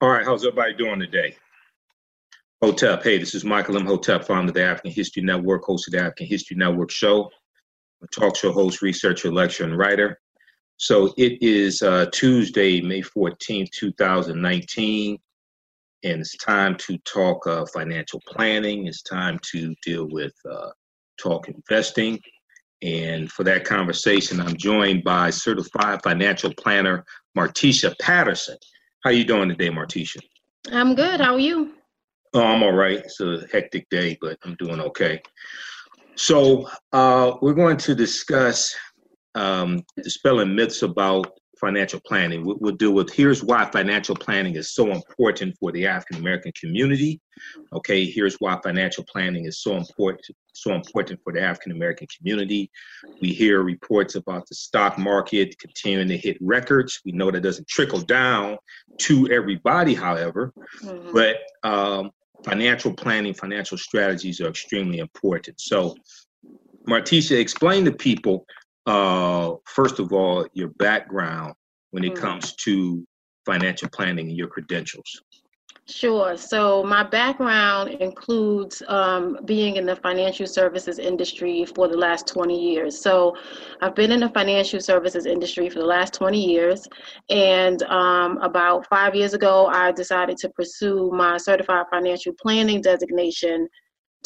All right, how's everybody doing today? Hotep, hey, this is Michael Imhotep, founder of the African History Network, host of the African History Network show, a talk show host, researcher, lecturer, and writer. So it is uh, Tuesday, May 14th, 2019, and it's time to talk uh, financial planning. It's time to deal with uh, talk investing. And for that conversation, I'm joined by certified financial planner Martisha Patterson. How you doing today, Martisha? I'm good. How are you? Oh, I'm all right. It's a hectic day, but I'm doing okay. So uh, we're going to discuss um, dispelling myths about financial planning. We'll, we'll deal with here's why financial planning is so important for the African American community. Okay, here's why financial planning is so important so important for the African American community. We hear reports about the stock market continuing to hit records. We know that doesn't trickle down to everybody, however, mm-hmm. but um, financial planning, financial strategies are extremely important. So, Martisha, explain to people uh, first of all, your background when it mm-hmm. comes to financial planning and your credentials. Sure. So my background includes um, being in the financial services industry for the last 20 years. So I've been in the financial services industry for the last 20 years. And um, about five years ago, I decided to pursue my certified financial planning designation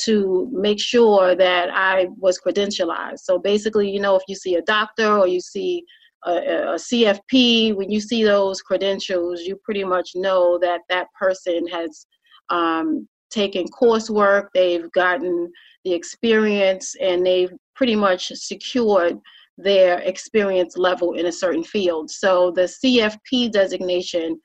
to make sure that I was credentialized. So basically, you know, if you see a doctor or you see a, a, CFP, when you see those credentials, you pretty much know that that person has um, taken coursework, they've gotten the experience, and they've pretty much secured their experience level in a certain field. So the CFP designation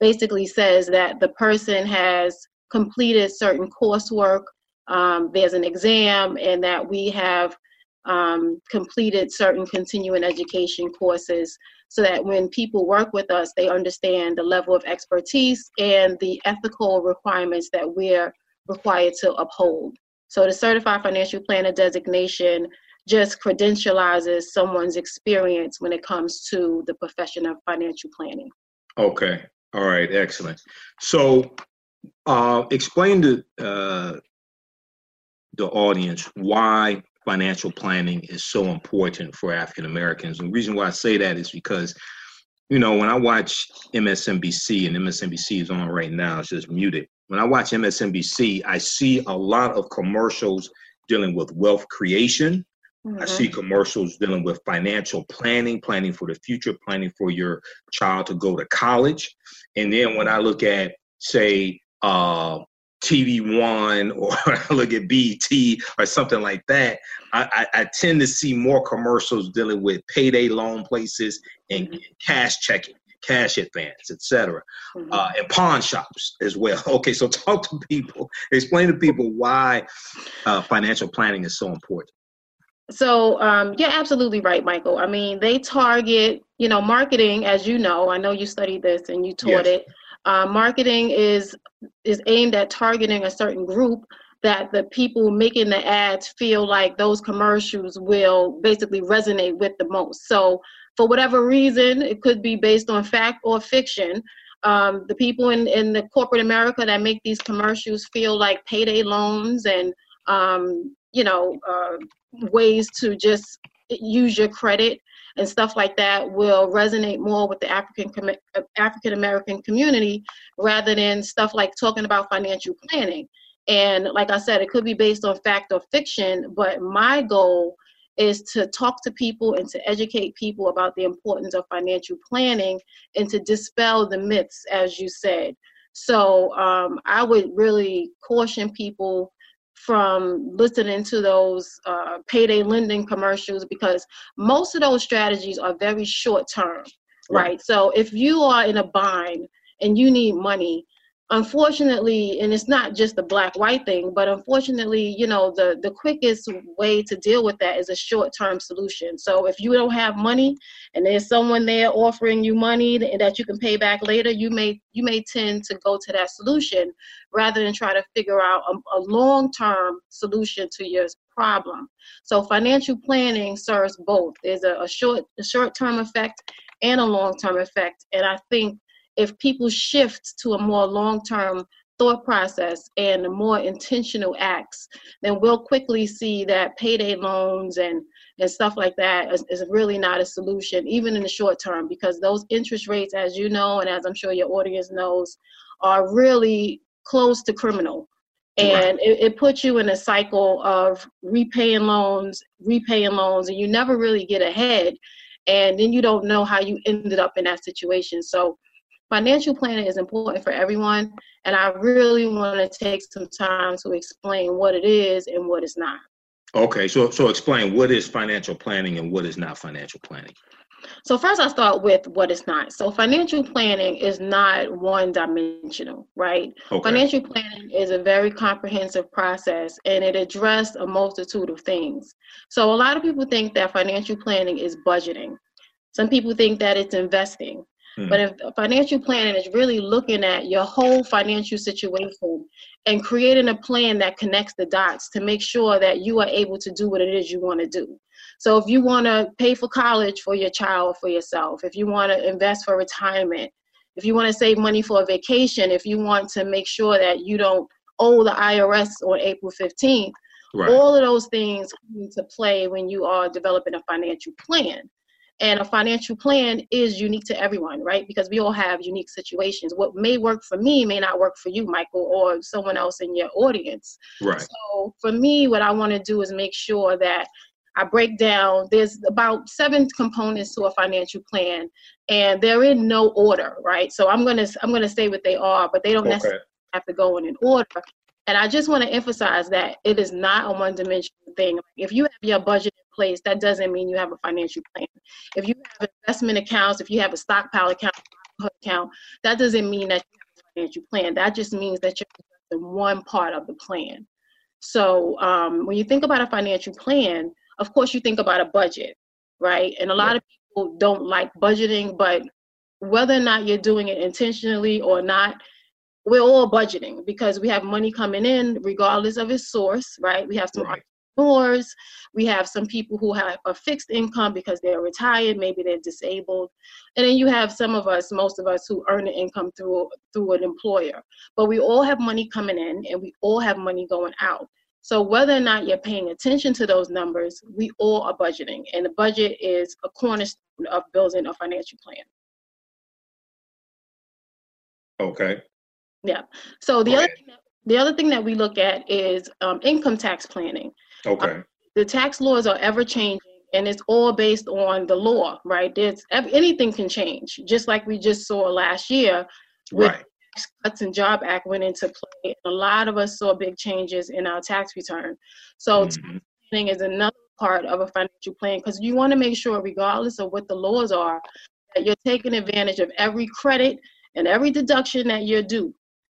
basically says that the person has completed certain coursework, um, there's an exam, and that we have um, completed certain continuing education courses so that when people work with us, they understand the level of expertise and the ethical requirements that we're required to uphold. So the Certified Financial Planner designation just credentializes someone's experience when it comes to the profession of financial planning. Okay. All right. Excellent. So uh, explain to uh, the audience why financial planning is so important for African Americans. And the reason why I say that is because, you know, when I watch MSNBC, and MSNBC is on right now, it's just muted. When I watch MSNBC, I see a lot of commercials dealing with wealth creation. Mm-hmm. I see commercials dealing with financial planning, planning for the future, planning for your child to go to college. And then when I look at, say, uh, TV One or look at BET or something like that, I, I, I, tend to see more commercials dealing with payday loan places and mm-hmm. cash checking, cash advance, etc., mm-hmm. uh, and pawn shops as well. Okay, so talk to people, explain to people why uh, financial planning is so important. So um, you're absolutely right, Michael. I mean, they target, you know, marketing, as you know. I know you studied this and you taught yes. it. Uh, marketing is is aimed at targeting a certain group that the people making the ads feel like those commercials will basically resonate with the most. So, for whatever reason, it could be based on fact or fiction. Um, the people in, in the corporate America that make these commercials feel like payday loans and um, you know uh, ways to just use your credit and stuff like that will resonate more with the African African American community rather than stuff like talking about financial planning. And like I said, it could be based on fact or fiction, but my goal is to talk to people and to educate people about the importance of financial planning and to dispel the myths, as you said. So um, I would really caution people from listening to those uh, payday lending commercials because most of those strategies are very short term, right. right? So if you are in a bind and you need money, unfortunately and it's not just the black white thing but unfortunately you know the the quickest way to deal with that is a short term solution. So if you don't have money and there's someone there offering you money that you can pay back later you may you may tend to go to that solution rather than try to figure out a, a long term solution to your problem. So financial planning serves both. There's a, a short a short term effect and a long term effect and i think if people shift to a more long-term thought process and more intentional acts, then we'll quickly see that payday loans and, and stuff like that is, is really not a solution, even in the short term, because those interest rates, as you know, and as I'm sure your audience knows, are really close to criminal. And right. it, it puts you in a cycle of repaying loans, repaying loans, and you never really get ahead. And then you don't know how you ended up in that situation. So financial planning is important for everyone, and I really want to take some time to explain what it is and what it's not. Okay, so so explain what is financial planning and what is not financial planning. So first, I'll start with what it's not. So financial planning is not one-dimensional, right? Okay. Financial planning is a very comprehensive process, and it addresses a multitude of things. So a lot of people think that financial planning is budgeting. Some people think that it's investing. Hmm. But if financial planning is really looking at your whole financial situation and creating a plan that connects the dots to make sure that you are able to do what it is you want to do. So if you want to pay for college for your child for yourself, if you want to invest for retirement, if you want to save money for a vacation, if you want to make sure that you don't owe the IRS on April 15th, right. all of those things need to play when you are developing a financial plan. And a financial plan is unique to everyone, right? Because we all have unique situations. What may work for me may not work for you, Michael, or someone else in your audience. Right. So for me, what I want to do is make sure that I break down, there's about seven components to a financial plan, and they're in no order, right? So I'm gonna I'm gonna say what they are, but they don't okay. necessarily have to go in an order. And I just want to emphasize that it is not a one dimensional thing. If you have your budget place, that doesn't mean you have a financial plan. If you have investment accounts, if you have a stockpile account, account, that doesn't mean that you have a financial plan. That just means that you're in one part of the plan. So um, when you think about a financial plan, of course you think about a budget, right? And a lot of people don't like budgeting, but whether or not you're doing it intentionally or not, we're all budgeting because we have money coming in regardless of its source, right? We have some right. Entrepreneurs, we have some people who have a fixed income because they're retired, maybe they're disabled, and then you have some of us, most of us, who earn an income through through an employer. But we all have money coming in, and we all have money going out. So whether or not you're paying attention to those numbers, we all are budgeting, and the budget is a cornerstone of building a financial plan. Okay. Yeah. So the other thing that, the other thing that we look at is um, income tax planning. Okay. Um, the tax laws are ever changing, and it's all based on the law, right? There's anything can change, just like we just saw last year with right. Cuts and Job Act went into play. A lot of us saw big changes in our tax return. So mm-hmm. planning is another part of a financial plan because you want to make sure, regardless of what the laws are, that you're taking advantage of every credit and every deduction that you're due.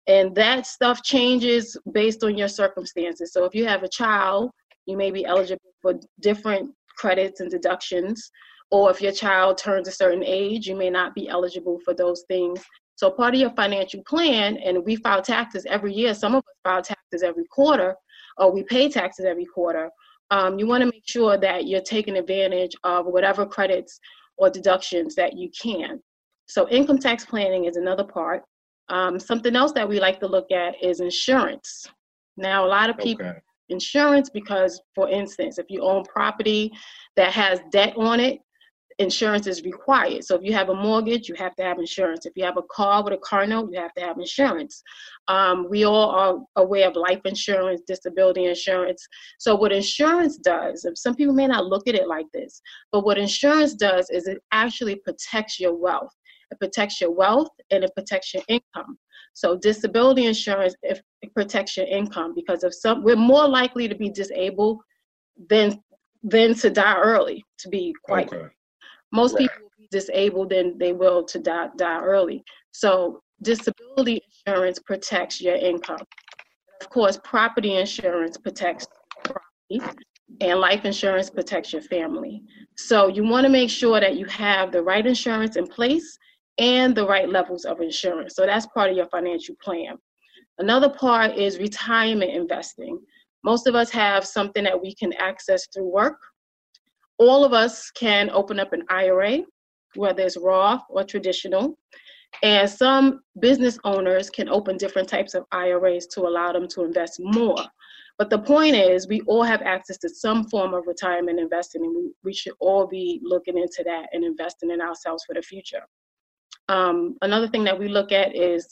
And that stuff changes based on your circumstances. So if you have a child, you may be eligible for different credits and deductions. Or if your child turns a certain age, you may not be eligible for those things. So part of your financial plan, and we file taxes every year. Some of us file taxes every quarter, or we pay taxes every quarter. Um, you want to make sure that you're taking advantage of whatever credits or deductions that you can. So income tax planning is another part. Um, something else that we like to look at is insurance. Now, a lot of people okay. Insurance because, for instance, if you own property that has debt on it, insurance is required. So if you have a mortgage, you have to have insurance. If you have a car with a car note, you have to have insurance. Um, we all are aware of life insurance, disability insurance. So what insurance does, some people may not look at it like this, but what insurance does is it actually protects your wealth. It protects your wealth and it protects your income. So disability insurance it protects your income because of some we're more likely to be disabled than than to die early, to be quite okay most right. people will be disabled than they will to die, die early. So disability insurance protects your income. Of course, property insurance protects property and life insurance protects your family. So you want to make sure that you have the right insurance in place and the right levels of insurance. So that's part of your financial plan. Another part is retirement investing. Most of us have something that we can access through work all of us can open up an IRA, whether it's Roth or traditional. And some business owners can open different types of IRAs to allow them to invest more. But the point is, we all have access to some form of retirement investing, and we, we should all be looking into that and investing in ourselves for the future. Um, another thing that we look at is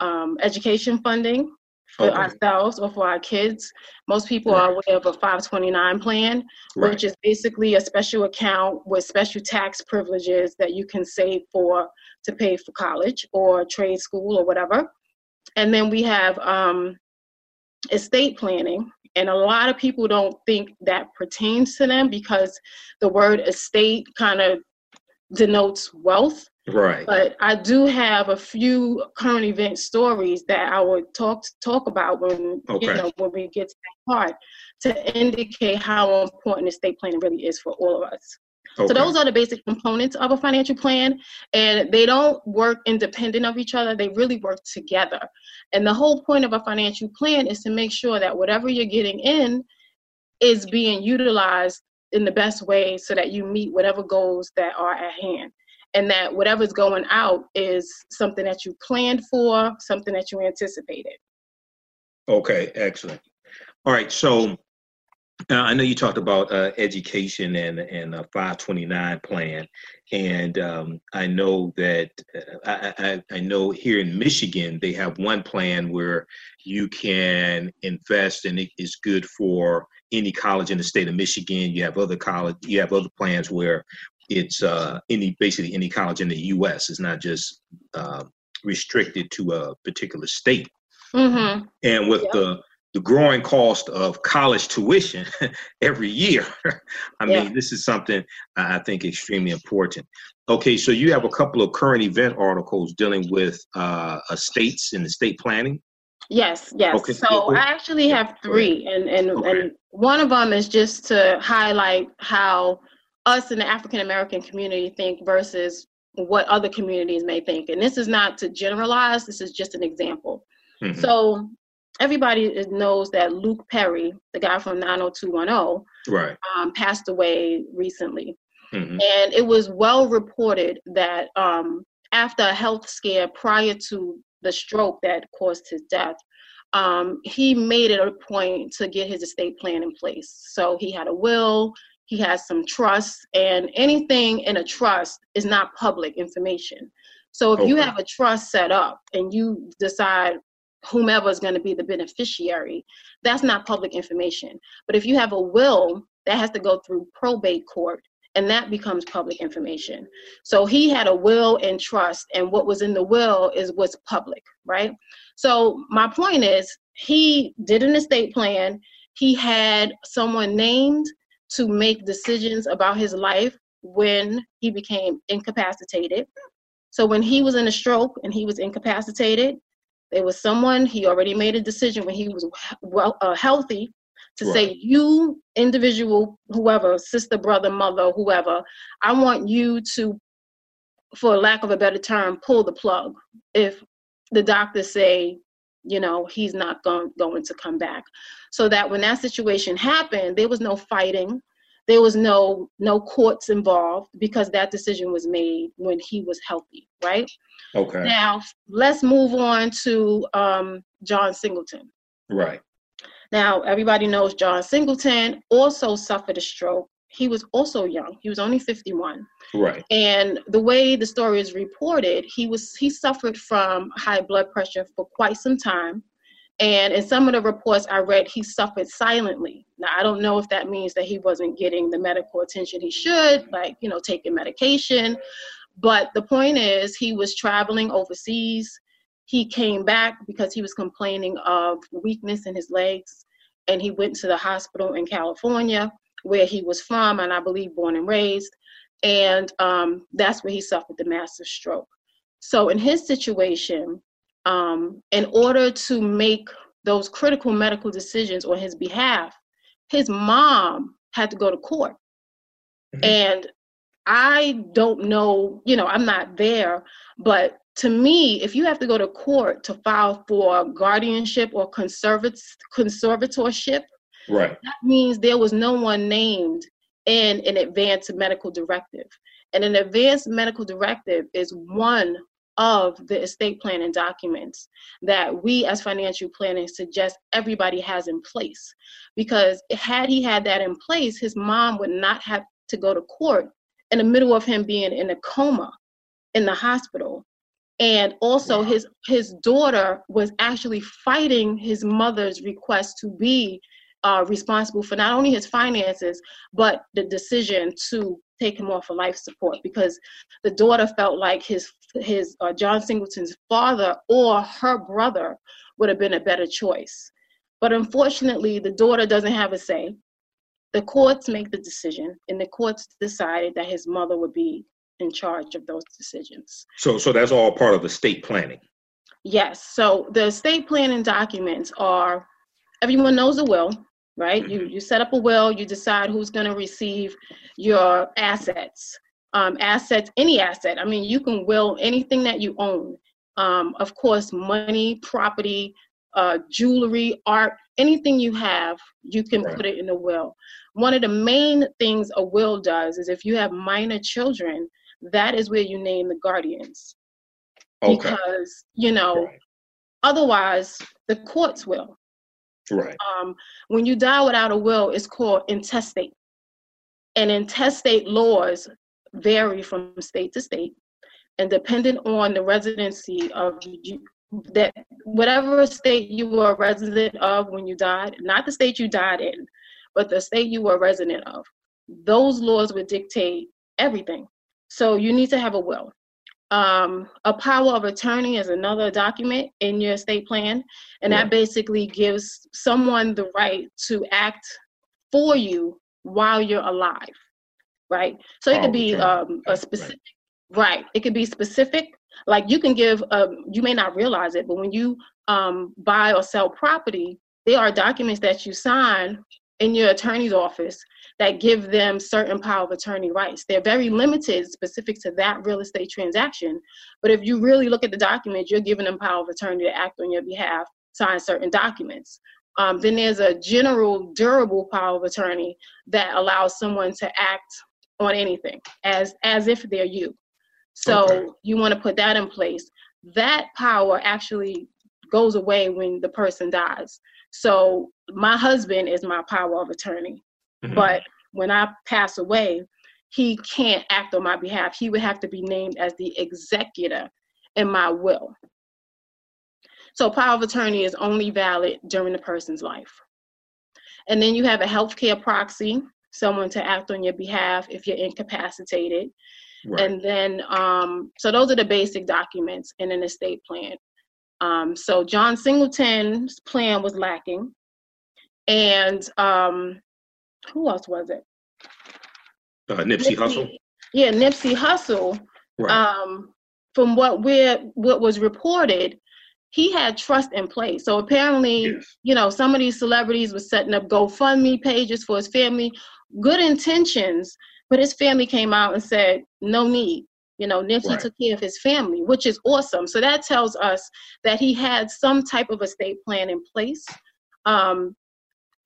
um, education funding for okay. ourselves or for our kids. Most people right. are aware of a 529 plan, right. which is basically a special account with special tax privileges that you can save for to pay for college or trade school or whatever. And then we have um, estate planning, and a lot of people don't think that pertains to them because the word estate kind of denotes wealth. Right. But I do have a few current event stories that I would talk talk about when okay. you know when we get to that part to indicate how important estate planning really is for all of us. Okay. So those are the basic components of a financial plan, and they don't work independent of each other. They really work together. And the whole point of a financial plan is to make sure that whatever you're getting in is being utilized in the best way so that you meet whatever goals that are at hand. And that whatever's going out is something that you planned for, something that you anticipated. Okay, excellent. All right, so uh, I know you talked about uh, education and and a 529 plan, and um, I know that uh, I, I, I, know here in Michigan they have one plan where you can invest, and it is good for any college in the state of Michigan. You have other college, you have other plans where it's uh, any basically any college in the U.S. It's not just uh, restricted to a particular state. Mm-hmm. And with yep. the the growing cost of college tuition every year. I yeah. mean, this is something I think extremely important. Okay, so you have a couple of current event articles dealing with uh, estates and estate planning. Yes, yes. Okay. So I actually have three, and and okay. and one of them is just to highlight how us in the African American community think versus what other communities may think. And this is not to generalize. This is just an example. Mm-hmm. So everybody knows that Luke Perry, the guy from 90210, right, um, passed away recently. Mm-hmm. And it was well reported that um, after a health scare prior to the stroke that caused his death, um, he made it a point to get his estate plan in place. So he had a will, he has some trust, and anything in a trust is not public information. So if okay. you have a trust set up and you decide whomever is going to be the beneficiary, that's not public information. But if you have a will, that has to go through probate court and that becomes public information. So he had a will and trust, and what was in the will is what's public, right? So my point is, he did an estate plan. He had someone named to make decisions about his life when he became incapacitated. So when he was in a stroke and he was incapacitated, there was someone he already made a decision when he was well uh, healthy to right. say you individual whoever sister brother mother whoever i want you to for lack of a better term pull the plug if the doctors say you know he's not going, going to come back so that when that situation happened there was no fighting there was no no courts involved because that decision was made when he was healthy right? Okay. Now let's move on to um, john singleton. Right. Now everybody knows john singleton also suffered a stroke. He was also young. He was only 51 right. And the way the story is reported he was he suffered from high blood pressure for quite some time and in some of the reports I read, he suffered silently. Now, I don't know if that means that he wasn't getting the medical attention he should, like, you know, taking medication. But the point is, he was traveling overseas. He came back because he was complaining of weakness in his legs. And he went to the hospital in California, where he was from, and I believe born and raised. And um, that's where he suffered the massive stroke. So, in his situation, um, in order to make those critical medical decisions on his behalf, his mom had to go to court. Mm-hmm. And I don't know, you know, I'm not there, but to me, if you have to go to court to file for guardianship or conservat- conservatorship, right. that means there was no one named in an advanced medical directive. And an advanced medical directive is one of the estate planning documents that we as financial planners suggest everybody has in place. Because had he had that in place, his mom would not have to go to court in the middle of him being in a coma in the hospital and also wow. his his daughter was actually fighting his mother's request to be uh, responsible for not only his finances but the decision to take him off of life support because the daughter felt like his his uh, John Singleton's father or her brother would have been a better choice. But unfortunately, the daughter doesn't have a say. The courts make the decision, and the courts decided that his mother would be in charge of those decisions. So, so that's all part of the state planning. Yes. So the estate planning documents are everyone knows a will, right? Mm-hmm. You you set up a will, you decide who's going to receive your assets. Um, assets, any asset. I mean, you can will anything that you own. Um, of course, money, property, uh, jewelry, art, anything you have, you can right. put it in a will. One of the main things a will does is if you have minor children, that is where you name the guardians. Okay. Because, you know, right. otherwise the courts will. Right. Um, when you die without a will, it's called intestate. And intestate laws vary from state to state. And dependent on the residency of you, that whatever state you were a resident of when you died, not the state you died in, but the state you were a resident of, those laws would dictate everything. So you need to have a will. Um, a power of attorney is another document in your estate plan, and yeah. that basically gives someone the right to act for you while you're alive, right? So it could be um, a specific, right. right? It could be specific. Like you can give, um, you may not realize it, but when you um, buy or sell property, there are documents that you sign in your attorney's office that give them certain power of attorney rights. They're very limited, specific to that real estate transaction. But if you really look at the documents, you're giving them power of attorney to act on your behalf, sign certain documents. Um, then there's a general durable power of attorney that allows someone to act on anything as as if they're you. So okay. you want to put that in place. That power actually goes away when the person dies. So my husband is my power of attorney. Mm-hmm. But when I pass away, he can't act on my behalf. He would have to be named as the executor in my will. So power of attorney is only valid during the person's life. And then you have a healthcare proxy, someone to act on your behalf if you're incapacitated. Right. And then, um, so those are the basic documents in an estate plan. Um, so John Singleton's plan was lacking. And um, who else was it? Uh, Nipsey, Nipsey Hussle. Yeah, Nipsey Hussle. Right. Um, from what we're what was reported, he had trust in place. So apparently, yes. you know, some of these celebrities were setting up GoFundMe pages for his family, good intentions, but his family came out and said, no need. You know, Nipsey right. took care of his family, which is awesome. So that tells us that he had some type of estate plan in place. Um,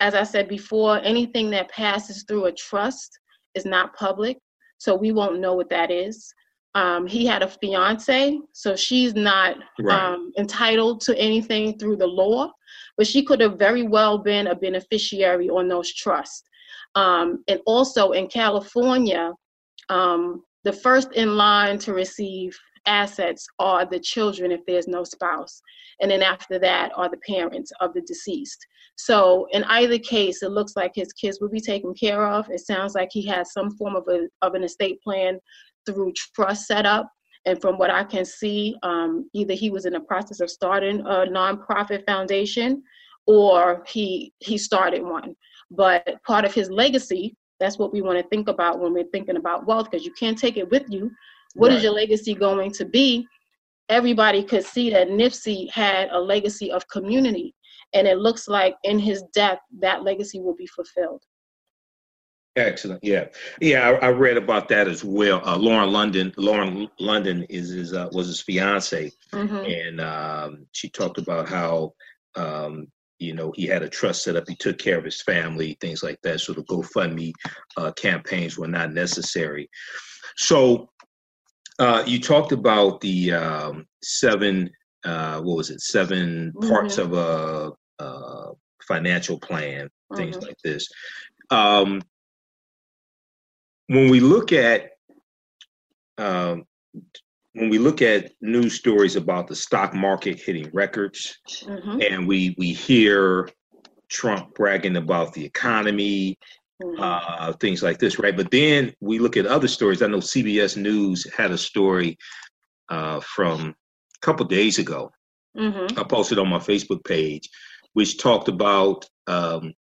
as I said before, anything that passes through a trust is not public, so we won't know what that is. Um, he had a fiance, so she's not right. um, entitled to anything through the law, but she could have very well been a beneficiary on those trusts. Um, and also in California, um, the first in line to receive assets are the children if there's no spouse. And then after that are the parents of the deceased. So in either case, it looks like his kids will be taken care of. It sounds like he has some form of, a, of an estate plan through trust setup. And from what I can see, um, either he was in the process of starting a nonprofit foundation or he he started one. But part of his legacy, that's what we want to think about when we're thinking about wealth, because you can't take it with you. What right. is your legacy going to be? Everybody could see that Nipsey had a legacy of community and it looks like in his death that legacy will be fulfilled excellent yeah yeah i, I read about that as well uh, lauren london lauren london is his uh, was his fiance mm-hmm. and um, she talked about how um, you know he had a trust set up he took care of his family things like that so the gofundme uh, campaigns were not necessary so Uh, you talked about the um, seven, uh, what was it, 7 mm-hmm. parts of a, a, financial plan, things mm-hmm. like this. Um, when we look at um, when we look at news stories about the stock market hitting records, mm-hmm. and we we hear Trump bragging about the economy, mm-hmm. uh, things like this, right? But then we look at other stories. I know CBS News had a story uh, from a couple days ago. Mm-hmm. I posted on my Facebook page, which talked about um,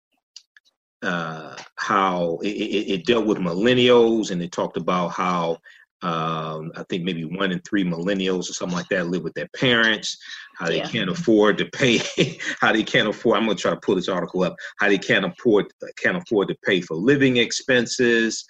uh, how it, it, it, dealt with millennials, and it talked about how um, I think maybe one in three millennials or something like that live with their parents, how they yeah. can't afford to pay, how they can't afford. I'm gonna try to pull this article up. How they can't afford can't afford to pay for living expenses,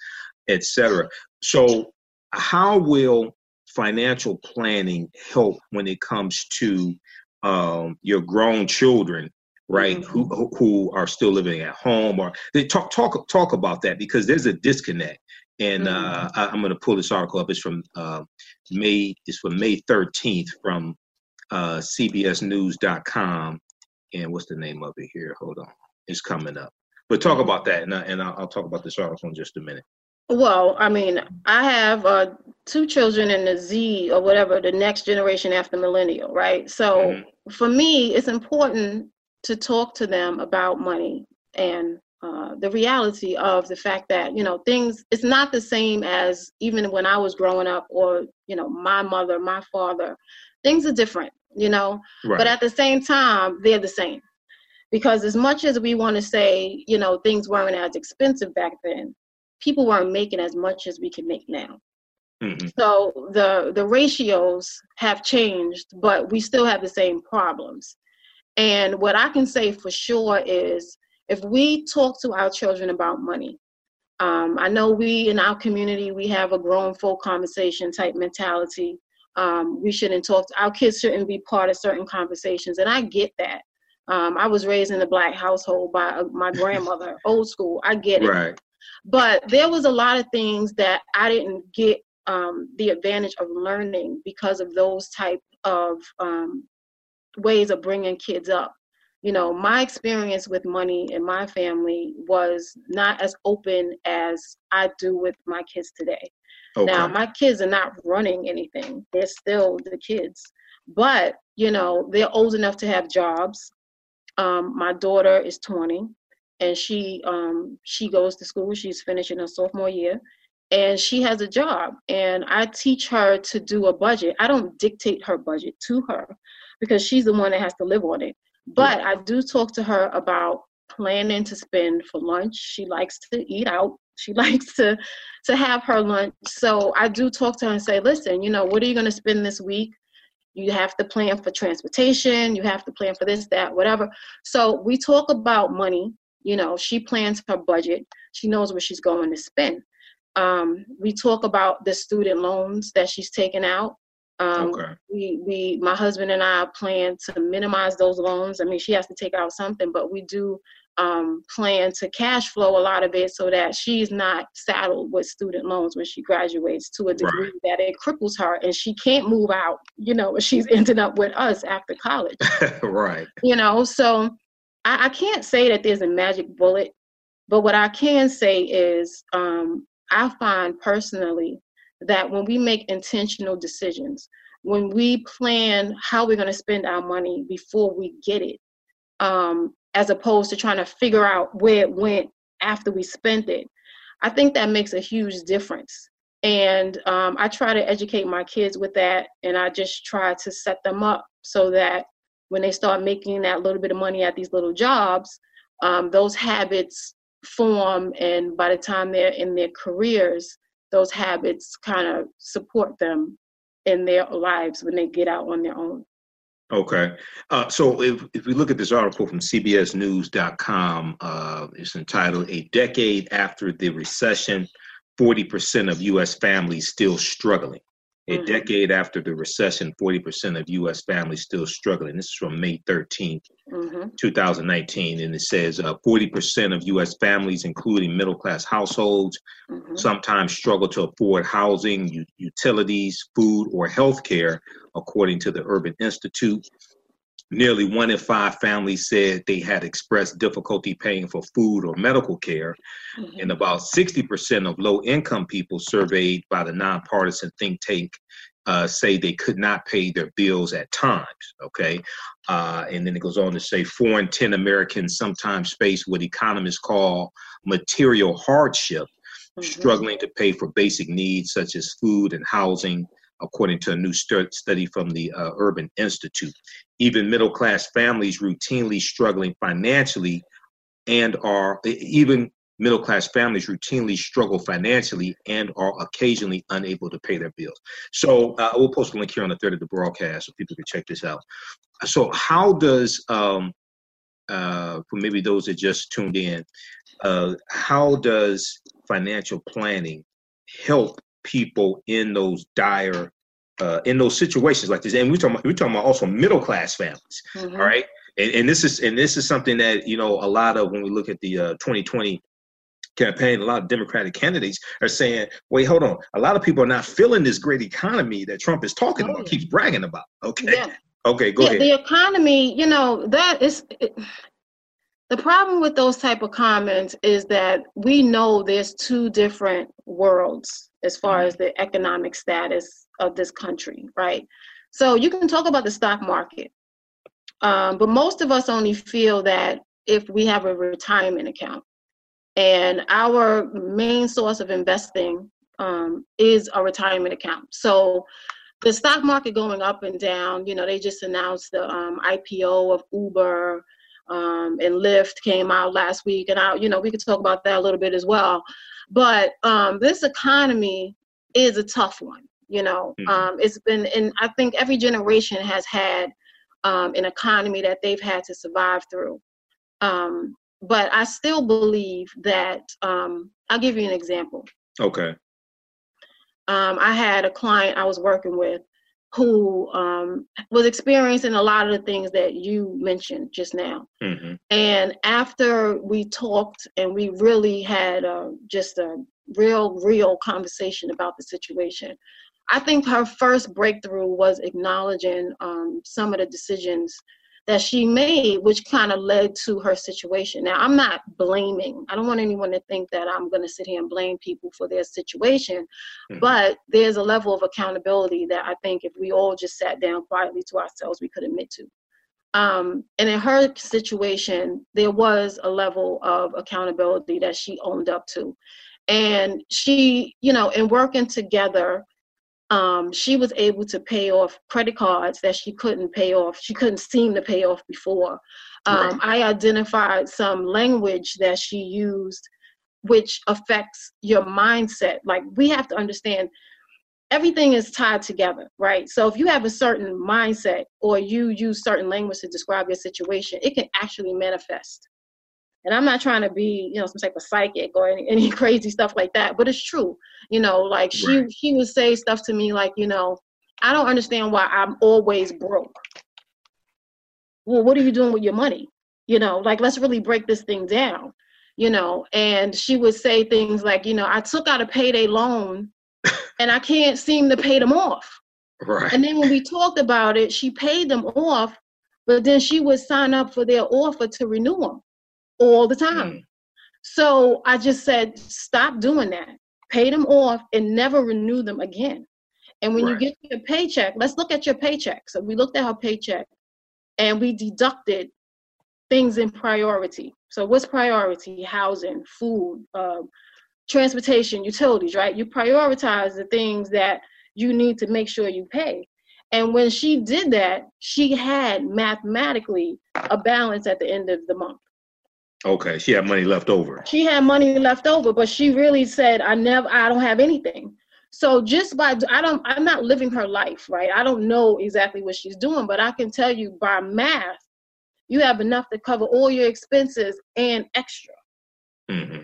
etc. So, how will financial planning help when it comes to um, your grown children right mm-hmm. who who are still living at home or they talk talk talk about that because there's a disconnect and mm-hmm. uh, I, am going to pull this article up. It's from uh, May. It's from May 13th from uh, CBSNews.com. And what's the name of it here? Hold on, it's coming up. But talk about that, and, I, and I'll, I'll talk about this article in just a minute. Well, I mean, I have uh, two children in the Z or whatever, the next generation after millennial, right? So mm-hmm. for me, it's important to talk to them about money and uh, the reality of the fact that you know things it's not the same as even when i was growing up or you know my mother my father things are different you know right. but at the same time they're the same because as much as we want to say you know things weren't as expensive back then people weren't making as much as we can make now mm-hmm. so the the ratios have changed but we still have the same problems and what i can say for sure is if we talk to our children about money, um, I know we in our community we have a grown folk conversation type mentality. Um, we shouldn't talk. To, our kids shouldn't be part of certain conversations, and I get that. Um, I was raised in a black household by uh, my grandmother, old school. I get it. Right. But there was a lot of things that I didn't get um, the advantage of learning because of those type of um, ways of bringing kids up you know, my experience with money in my family was not as open as I do with my kids today. Okay. Now, my kids are not running anything, they're still the kids, but, you know, they're old enough to have jobs. Um, my daughter is 20 and she um, she goes to school she's finishing her sophomore year and she has a job and i teach her to do a budget i don't dictate her budget to her because she's the one that has to live on it but I do talk to her about planning to spend for lunch. She likes to eat out. She likes to to have her lunch. So I do talk to her and say, listen, you know, what are you going to spend this week? You have to plan for transportation. You have to plan for this, that, whatever. So we talk about money. You know, she plans her budget. She knows what she's going to spend. Um, we talk about the student loans that she's taken out. Um, okay. We, we, my husband and I plan to minimize those loans. I mean, she has to take out something, but we do um, plan to cash flow a lot of it so that she's not saddled with student loans when she graduates to a degree right. that it cripples her and she can't move out. You know, she's ended up with us after college. right. You know, so I, I, can't say that there's a magic bullet, but what I can say is um, I find personally that when we make intentional decisions, when we plan how we're going to spend our money before we get it, um, as opposed to trying to figure out where it went after we spent it, I think that makes a huge difference. And um, I try to educate my kids with that, and I just try to set them up so that when they start making that little bit of money at these little jobs, um, those habits form, and by the time they're in their careers, those habits kind of support them in their lives when they get out on their own. Okay. Uh, so if, if we look at this article from CBSNews.com, uh, it's entitled A Decade After the Recession 40% of U.S. Families Still Struggling. A mm-hmm. decade after the recession, 40% of U.S. families still struggling. This is from May 13th, mm-hmm. 2019. And it says uh, 40% of U.S. families, including middle class households, mm-hmm. sometimes struggle to afford housing, u- utilities, food, or health care, according to the Urban Institute. Nearly one in five families said they had expressed difficulty paying for food or medical care. Mm-hmm. And about 60% of low income people surveyed by the nonpartisan think tank uh, say they could not pay their bills at times. Okay. Uh, and then it goes on to say four in 10 Americans sometimes face what economists call material hardship, mm-hmm. struggling to pay for basic needs such as food and housing, according to a new study from the uh, Urban Institute. Even middle class families routinely struggling financially and are even middle class families routinely struggle financially and are occasionally unable to pay their bills. So uh, we'll post a link here on the third of the broadcast so people can check this out. So how does um, uh, for maybe those that just tuned in, uh, how does financial planning help people in those dire uh, in those situations like this. And we're talking about, we're talking about also middle class families mm-hmm. all right? And, and this is and this is something that you know a lot of when we look at the uh, 2020 campaign a lot of democratic candidates are saying wait hold on. A lot of people are not feeling this great economy that trump is talking oh, about keeps bragging about. Okay. Yeah. okay go yeah, ahead. the economy you know that is it, the problem with those type of comments is that we know there's two different worlds as far as the economic status of this country, right? So you can talk about the stock market, um, but most of us only feel that if we have a retirement account. And our main source of investing um, is a retirement account. So the stock market going up and down, you know, they just announced the um, IPO of Uber um, and Lyft came out last week. And I, you know, we could talk about that a little bit as well. But um, this economy is a tough one. You know, mm-hmm. um, it's been, and I think every generation has had um, an economy that they've had to survive through. Um, but I still believe that um, I'll give you an example. Okay. Um, I had a client I was working with who um, was experiencing a lot of the things that you mentioned just now. Mm-hmm. And after we talked and we really had uh, just a real, real conversation about the situation, I think her first breakthrough was acknowledging um, some of the decisions that she made, which kind of led to her situation. Now, I'm not blaming. I don't want anyone to think that I'm going to sit here and blame people for their situation, mm-hmm. but there's a level of accountability that I think if we all just sat down quietly to ourselves, we could admit to. Um, and in her situation, there was a level of accountability that she owned up to. And she, you know, in working together, um, she was able to pay off credit cards that she couldn't pay off. She couldn't seem to pay off before. Um, right. I identified some language that she used, which affects your mindset. Like we have to understand everything is tied together, right? So if you have a certain mindset or you use certain language to describe your situation, it can actually manifest. And I'm not trying to be, you know, some type of psychic or any, any crazy stuff like that, but it's true. You know, like she right. she would say stuff to me like, you know, I don't understand why I'm always broke. Well, what are you doing with your money? You know, like let's really break this thing down. You know, and she would say things like, you know, I took out a payday loan and I can't seem to pay them off. Right. And then when we talked about it, she paid them off, but then she would sign up for their offer to renew them all the time. Mm. So I just said, stop doing that. Pay them off and never renew them again. And when right. you get your paycheck, let's look at your paycheck. So we looked at her paycheck and we deducted things in priority. So what's priority? Housing, food, uh, transportation, utilities, right? You prioritize the things that you need to make sure you pay. And when she did that, she had mathematically a balance at the end of the month. Okay, she had money left over. She had money left over, but she really said, "I never, I don't have anything." So just by I don't, I'm not living her life, right? I don't know exactly what she's doing, but I can tell you by math, you have enough to cover all your expenses and extra. Mm-hmm.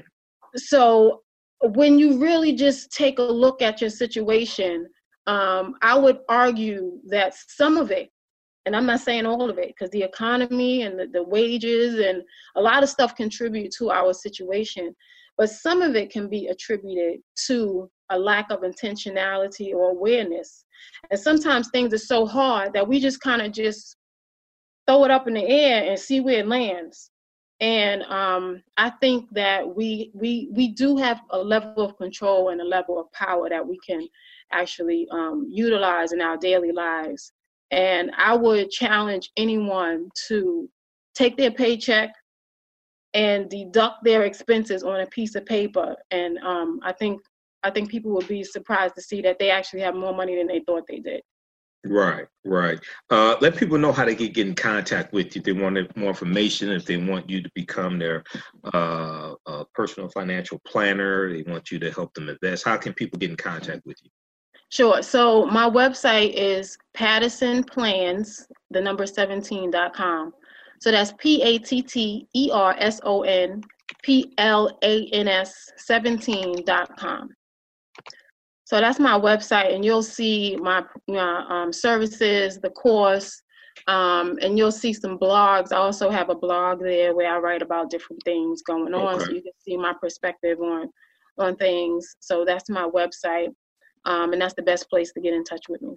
So when you really just take a look at your situation, um, I would argue that some of it, and I'm not saying all of it, because the economy and the, the wages and a lot of stuff contribute to our situation, but some of it can be attributed to a lack of intentionality or awareness. And sometimes things are so hard that we just kind of just throw it up in the air and see where it lands. And um, I think that we we we do have a level of control and a level of power that we can actually um, utilize in our daily lives. And I would challenge anyone to take their paycheck and deduct their expenses on a piece of paper. And um, I think I think people would be surprised to see that they actually have more money than they thought they did. Right, right. Uh, let people know how to get, get in contact with you. If they want more information, if they want you to become their uh, uh, personal financial planner, they want you to help them invest. How can people get in contact with you? Sure. So my website is Patterson Plans, the number 17.com. So that's P A T T E R S O N P L A N S 17.com. So that's my website, and you'll see my, my um, services, the course, um, and you'll see some blogs. I also have a blog there where I write about different things going on, okay. so you can see my perspective on on things. So that's my website, um, and that's the best place to get in touch with me.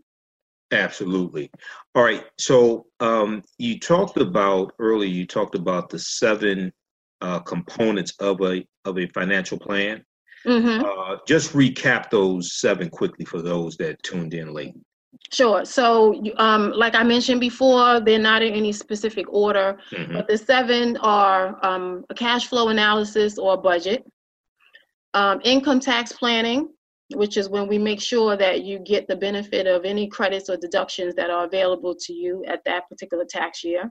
Absolutely. All right. So um, you talked about earlier. You talked about the seven uh, components of a of a financial plan. Mm-hmm. Uh, just recap those seven quickly for those that tuned in late. Sure. So, um, like I mentioned before, they're not in any specific order, mm-hmm. but the seven are um, a cash flow analysis or budget, um, income tax planning, which is when we make sure that you get the benefit of any credits or deductions that are available to you at that particular tax year.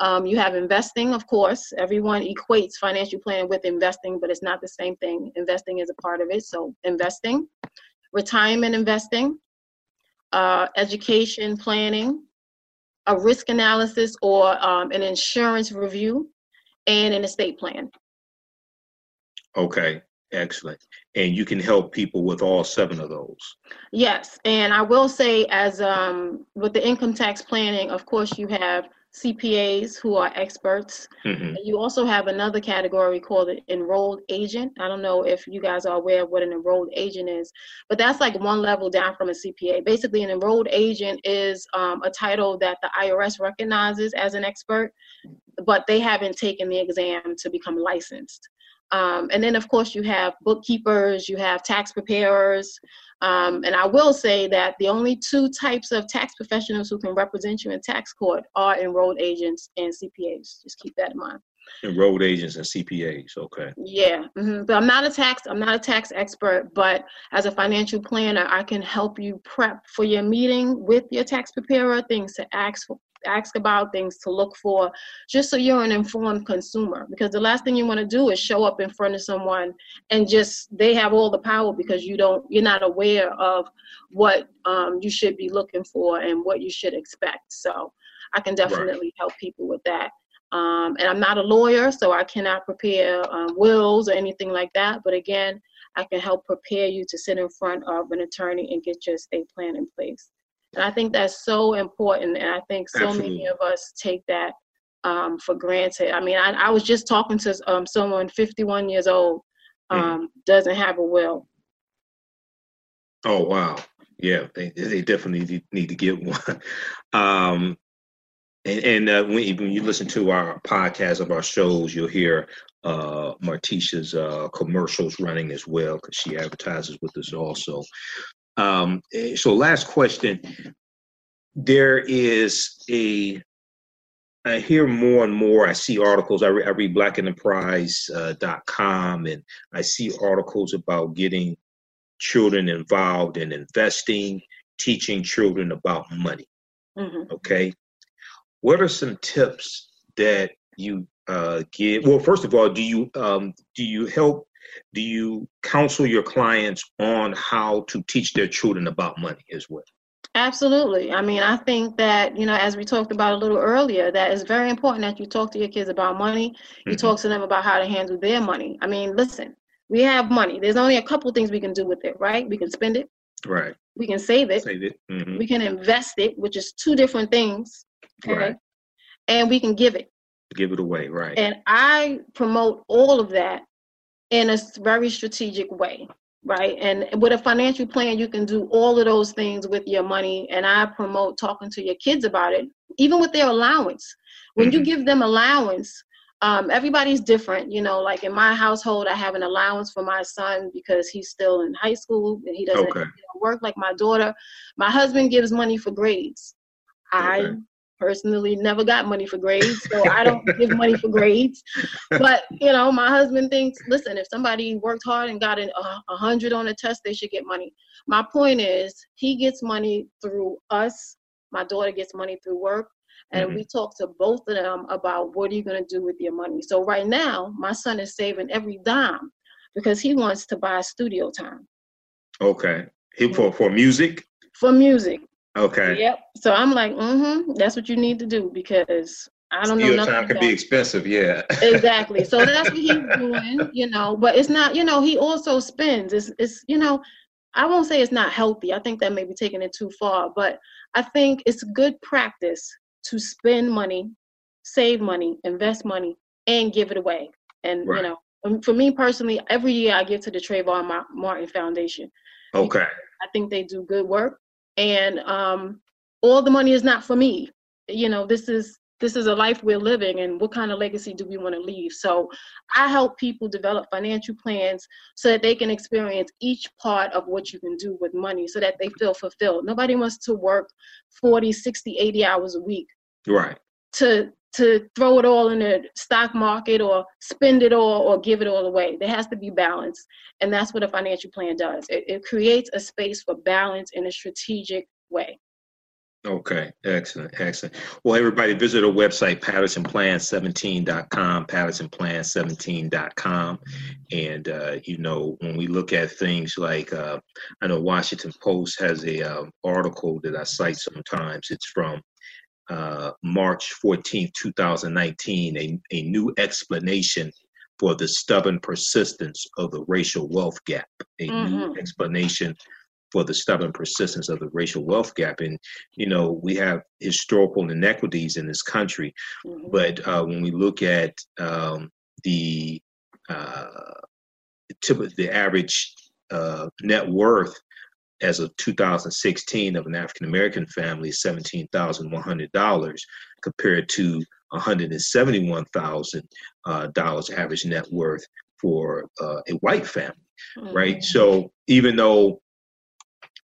Um, you have investing, of course. Everyone equates financial planning with investing, but it's not the same thing. Investing is a part of it. So, investing, retirement investing, uh, education planning, a risk analysis or um, an insurance review, and an estate plan. Okay, excellent. And you can help people with all seven of those. Yes, and I will say, as um, with the income tax planning, of course, you have CPAs who are experts. Mm-hmm. You also have another category called an enrolled agent. I don't know if you guys are aware of what an enrolled agent is, but that's like one level down from a CPA. Basically, an enrolled agent is um, a title that the IRS recognizes as an expert, but they haven't taken the exam to become licensed. Um, and then, of course, you have bookkeepers, you have tax preparers. Um, and I will say that the only two types of tax professionals who can represent you in tax court are enrolled agents and CPAs. Just keep that in mind. Enrolled agents and CPAs, okay. Yeah, mm-hmm. but I'm not a tax. I'm not a tax expert, but as a financial planner, I can help you prep for your meeting with your tax preparer, things to ask for, ask about, things to look for, just so you're an informed consumer. Because the last thing you want to do is show up in front of someone and just they have all the power because you don't, you're not aware of what um, you should be looking for and what you should expect. So I can definitely right. help people with that. Um, and I'm not a lawyer, so I cannot prepare um, wills or anything like that. But again, I can help prepare you to sit in front of an attorney and get your estate plan in place. And I think that's so important. And I think so Absolutely. many of us take that um, for granted. I mean, I, I was just talking to um, someone 51 years old, mm. um, mm. doesn't have a will. Oh, wow. Yeah, they, they definitely need to get one. um, and, and uh, when, when, you listen to our podcast of our shows, you'll hear uh, Martisha's uh, commercials running as well because she advertises with us also. Um, so, last question. There is a, I hear more and more, I see articles, I, re, I read blackenterprise.com uh, and I see articles about getting children involved in investing, teaching children about money. Mm-hmm. Okay. What are some tips that you uh, give? Well, first of all, do you um, do you help do you counsel your clients on how to teach their children about money as well? Absolutely. I mean, I think that, you know, as we talked about a little earlier, that it's very important that you talk to your kids about money. You mm-hmm. talk to them about how to handle their money. I mean, listen, we have money. There's only a couple things we can do with it, right? We can spend it, Right. We can save it. Save it. Mm-hmm. We can invest it, which is two different things. Okay. Right. And we can give it. Give it away, right. And I promote all of that in a very strategic way, right? And with a financial plan, you can do all of those things with your money. And I promote talking to your kids about it, even with their allowance. When mm-hmm. you give them allowance, um, everybody's different you know like in my household i have an allowance for my son because he's still in high school and he doesn't okay. you know, work like my daughter my husband gives money for grades okay. i personally never got money for grades so i don't give money for grades. But you know my husband thinks listen if somebody worked hard and got an, a hundred on a test they should get money. My point is he gets money through us. My daughter gets money through work. And mm-hmm. we talk to both of them about what are you going to do with your money. So right now my son is saving every dime because he wants to buy studio time. Okay. He, for for music? For music okay yep so i'm like mm-hmm that's what you need to do because I don't Studio know. time can be expensive, yeah. exactly. So that's what he's doing, you know. But it's not, you know, he also spends. It's, it's, you know, I won't say it's not healthy. I think that may be taking it too far, but I think it's good practice to spend money, save money, invest money, and give it away. And right. you know, um, for me personally, every year I give to the Trayvon Martin Foundation. Okay. I think they do good work, and um, all the money is not for me. You know, this is this is a life we're living and what kind of legacy do we want to leave? So i help people develop financial plans so that they can experience each part of what you can do with money so that they feel fulfilled. Nobody wants to work 40 60 80 hours a week right. to to throw it all in the stock market or spend it all or give it all away there has to be balance and that's what a financial plan does it, it creates a space for balance in a strategic way Okay, excellent, excellent. Well, everybody visit our website, pattersonplan17.com, pattersonplan17.com. And, uh, you know, when we look at things like, uh, I know Washington Post has a uh, article that I cite sometimes. It's from uh, March 14th, 2019, a, a new explanation for the stubborn persistence of the racial wealth gap, a mm-hmm. new explanation for the stubborn persistence of the racial wealth gap. And, you know, we have historical inequities in this country. Mm-hmm. But uh, when we look at um, the, uh, the average uh, net worth as of 2016 of an African American family is $17,100 compared to $171,000 uh, average net worth for uh, a white family, mm-hmm. right? So even though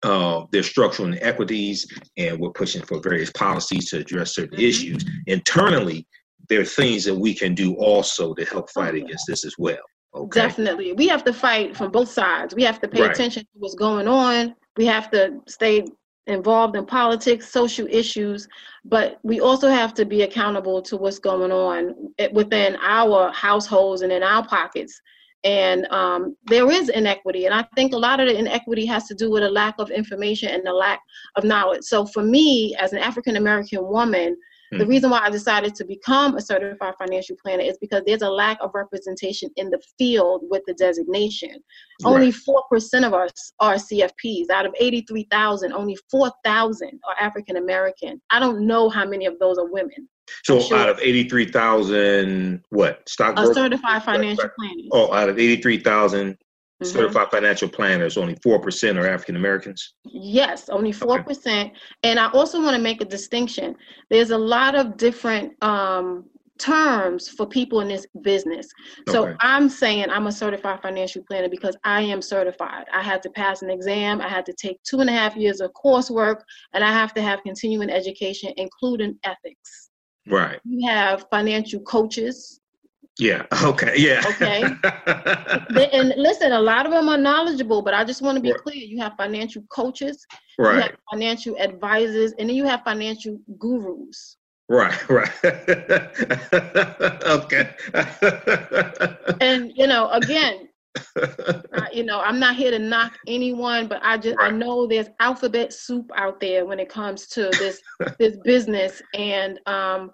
uh, there's structural inequities, and we're pushing for various policies to address certain mm-hmm. issues. Internally, there are things that we can do also to help fight oh, against this as well. Okay? Definitely. We have to fight from both sides. We have to pay right. attention to what's going on. We have to stay involved in politics, social issues, but we also have to be accountable to what's going on within our households and in our pockets and um, there is inequity and i think a lot of the inequity has to do with a lack of information and the lack of knowledge so for me as an african american woman mm-hmm. the hmm. reason why i decided to become a certified financial planner is because there's a lack of representation in the field with the designation right. only 4% of us are cfps out of 83000 only 4000 are african american i don't know how many of those are women so sure. out of 83,000, what? Stock A certified financial planner. Oh, out of 83,000 mm-hmm. certified financial planners, only 4% are African Americans? Yes, only 4%. Okay. And I also want to make a distinction. There's a lot of different um, terms for people in this business. So okay. I'm saying I'm a certified financial planner because I am certified. I had to pass an exam, I had to take two and a half years of coursework, and I have to have continuing education, including ethics. Right. You have financial coaches. Yeah. Okay. Yeah. Okay. and listen, a lot of them are knowledgeable, but I just want to be right. clear. You have financial coaches, right? You have financial advisors, and then you have financial gurus. Right, right. okay. and you know, again, you know, I'm not here to knock anyone, but I just right. I know there's alphabet soup out there when it comes to this this business. And um,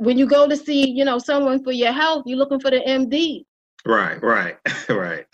when you go to see, you know, someone for your health, you're looking for the MD. Right, right, right.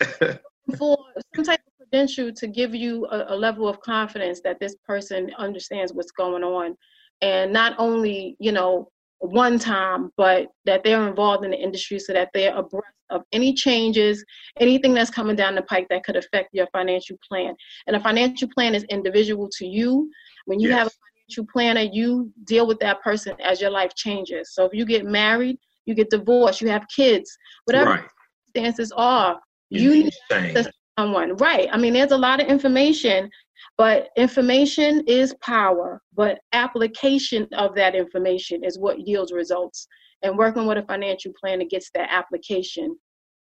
for some type of credential to give you a, a level of confidence that this person understands what's going on, and not only you know one time, but that they're involved in the industry so that they're abreast of any changes, anything that's coming down the pike that could affect your financial plan. And a financial plan is individual to you. When you yes. have a financial planner, you deal with that person as your life changes. So if you get married, you get divorced, you have kids, whatever right. circumstances are, you, you need someone. Right. I mean, there's a lot of information but information is power, but application of that information is what yields results. And working with a financial planner gets that application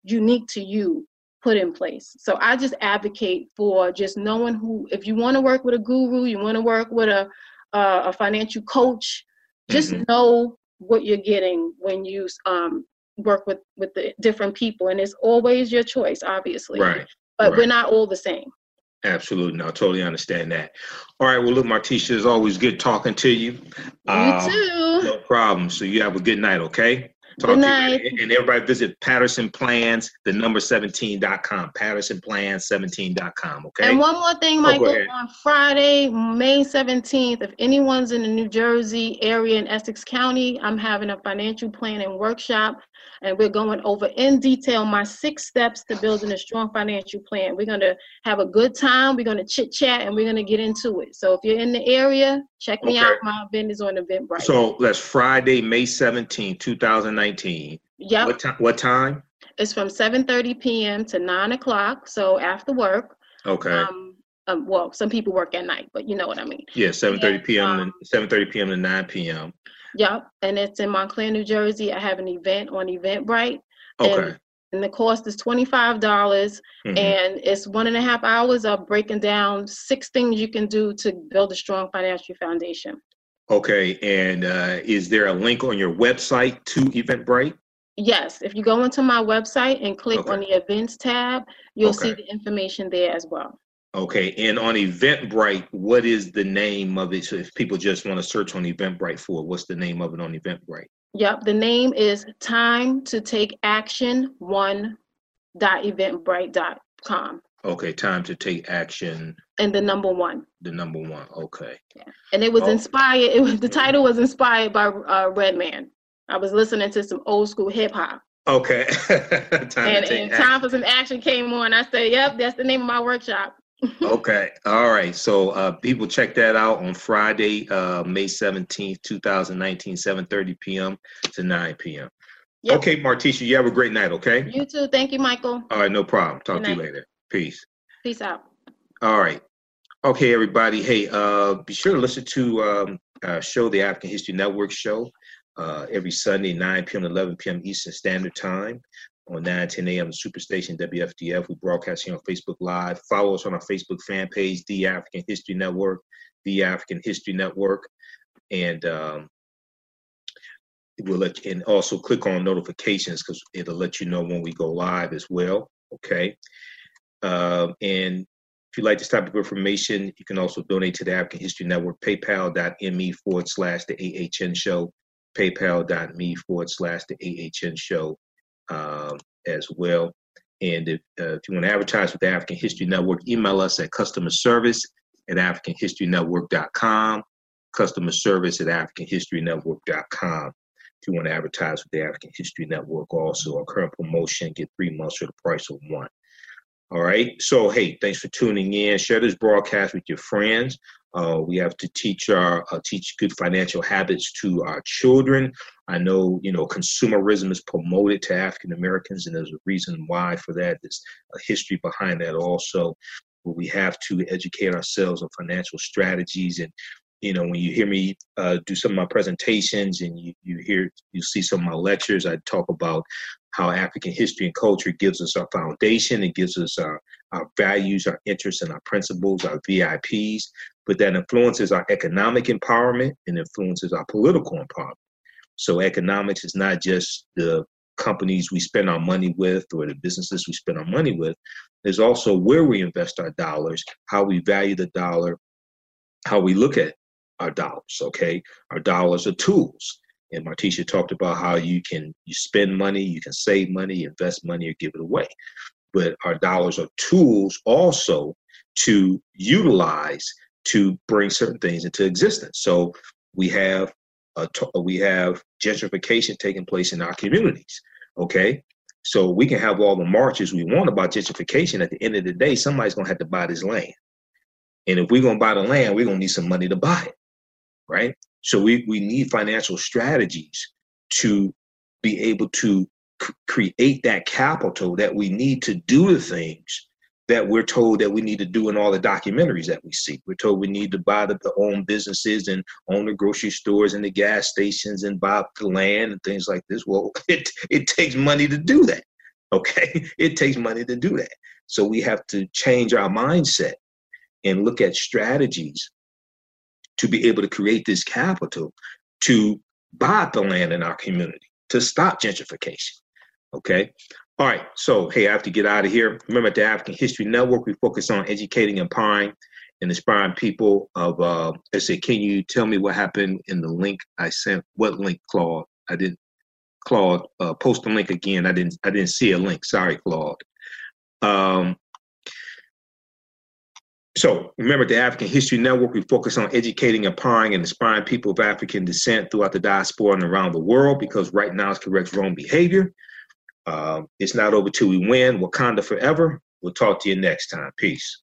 unique to you put in place. So I just advocate for just knowing who, if you want to work with a guru, you want to work with a, uh, a financial coach, just mm-hmm. know what you're getting when you um, work with, with the different people. And it's always your choice, obviously. Right. But right. we're not all the same. Absolutely. No, I totally understand that. All right. Well, look, Martisha, it's always good talking to you. You um, too. No problem. So you have a good night, okay? Talk good night. You. And everybody visit Patterson Plans, the number 17.com, pattersonplans17.com, okay? And one more thing, oh, Michael, oh, on Friday, May 17th, if anyone's in the New Jersey area in Essex County, I'm having a financial planning workshop and we're going over in detail my six steps to building a strong financial plan. We're going to have a good time. We're going to chit chat and we're going to get into it. So if you're in the area, check me okay. out. My event is on Eventbrite. So that's Friday, May 17, 2019. Yeah. What, time? what time? It's from 7.30 p.m. to 9 o'clock. So after work. Okay. Um, um, well, some people work at night, but you know what I mean. Yeah, 7:30 p.m. Um, 7:30 p.m. to 9 p.m. Yep, and it's in Montclair, New Jersey. I have an event on Eventbrite. Okay. And, and the cost is twenty five dollars, mm-hmm. and it's one and a half hours of breaking down six things you can do to build a strong financial foundation. Okay, and uh, is there a link on your website to Eventbrite? Yes, if you go into my website and click okay. on the events tab, you'll okay. see the information there as well. Okay, and on Eventbrite, what is the name of it? So if people just want to search on Eventbrite for it, what's the name of it on Eventbrite? Yep, the name is Time to Take Action One dot eventbrite.com. Okay, time to take action. And the number one. The number one. Okay. Yeah. And it was oh. inspired. It was the title was inspired by uh, Redman. I was listening to some old school hip hop. Okay. time and, and time for some action came on. I said, "Yep, that's the name of my workshop." Okay. All right. So uh, people check that out on Friday, uh, May 17th, 2019, 7.30 p.m. to 9 p.m. Yep. Okay, Martisha, you have a great night, okay? You too. Thank you, Michael. All right, no problem. Talk Good to night. you later. Peace. Peace out. All right. Okay, everybody. Hey, uh, be sure to listen to um, uh, show the African History Network show uh, every Sunday, 9 p.m. to 11 p.m. Eastern Standard Time on 9 10 a.m. Superstation WFDF. We broadcast here on Facebook Live. Follow us on our Facebook fan page, The African History Network, The African History Network, and um, we'll let you, and also click on notifications because it'll let you know when we go live as well. Okay, uh, and if you like this type of information, you can also donate to the African History Network, paypal.me forward slash the AHN show, paypal.me forward slash the AHN show um, as well. And if, uh, if you want to advertise with the African History Network, email us at customer service at africanhistorynetwork.com, customer service at africanhistorynetwork.com. If you want to advertise with the African History Network, also our current promotion, get three months for the price of one. All right. So, hey, thanks for tuning in. Share this broadcast with your friends. Uh, we have to teach our uh, teach good financial habits to our children. I know you know consumerism is promoted to African Americans, and there's a reason why for that. There's a history behind that also. But we have to educate ourselves on financial strategies and you know when you hear me uh, do some of my presentations and you, you hear you see some of my lectures i talk about how african history and culture gives us our foundation it gives us our, our values our interests and our principles our vips but that influences our economic empowerment and influences our political empowerment so economics is not just the companies we spend our money with or the businesses we spend our money with there's also where we invest our dollars how we value the dollar how we look at our dollars. Okay, our dollars are tools. And Martisha talked about how you can you spend money, you can save money, invest money, or give it away. but our dollars are tools also to utilize to bring certain things into existence. So we have a, we have gentrification taking place in our communities. Okay, so we can have all the marches we want about gentrification. At the end of the day, somebody's gonna have to buy this land, and if we're gonna buy the land, we're gonna need some money to buy it, right? So we we need financial strategies to be able to c- create that capital that we need to do the things that we're told that we need to do in all the documentaries that we see. We're told we need to buy the, the own businesses and own the grocery stores and the gas stations and buy the land and things like this. Well, it it takes money to do that. Okay, it takes money to do that. So we have to change our mindset and look at strategies to be able to create this capital to buy the land in our community to stop gentrification. Okay. All right. So, hey, I have to get out of here. Remember, the African History Network, we focus on educating, and empowering, and inspiring people. Of, uh, I say, can you tell me what happened in the link I sent? What link, Claude? I didn't. Claude, uh, post the link again. I didn't. I didn't see a link. Sorry, Claude. Um, so remember the African History Network, we focus on educating, and empowering, and inspiring people of African descent throughout the diaspora and around the world because right now it's correct wrong behavior. Uh, it's not over till we win. Wakanda forever. We'll talk to you next time. Peace.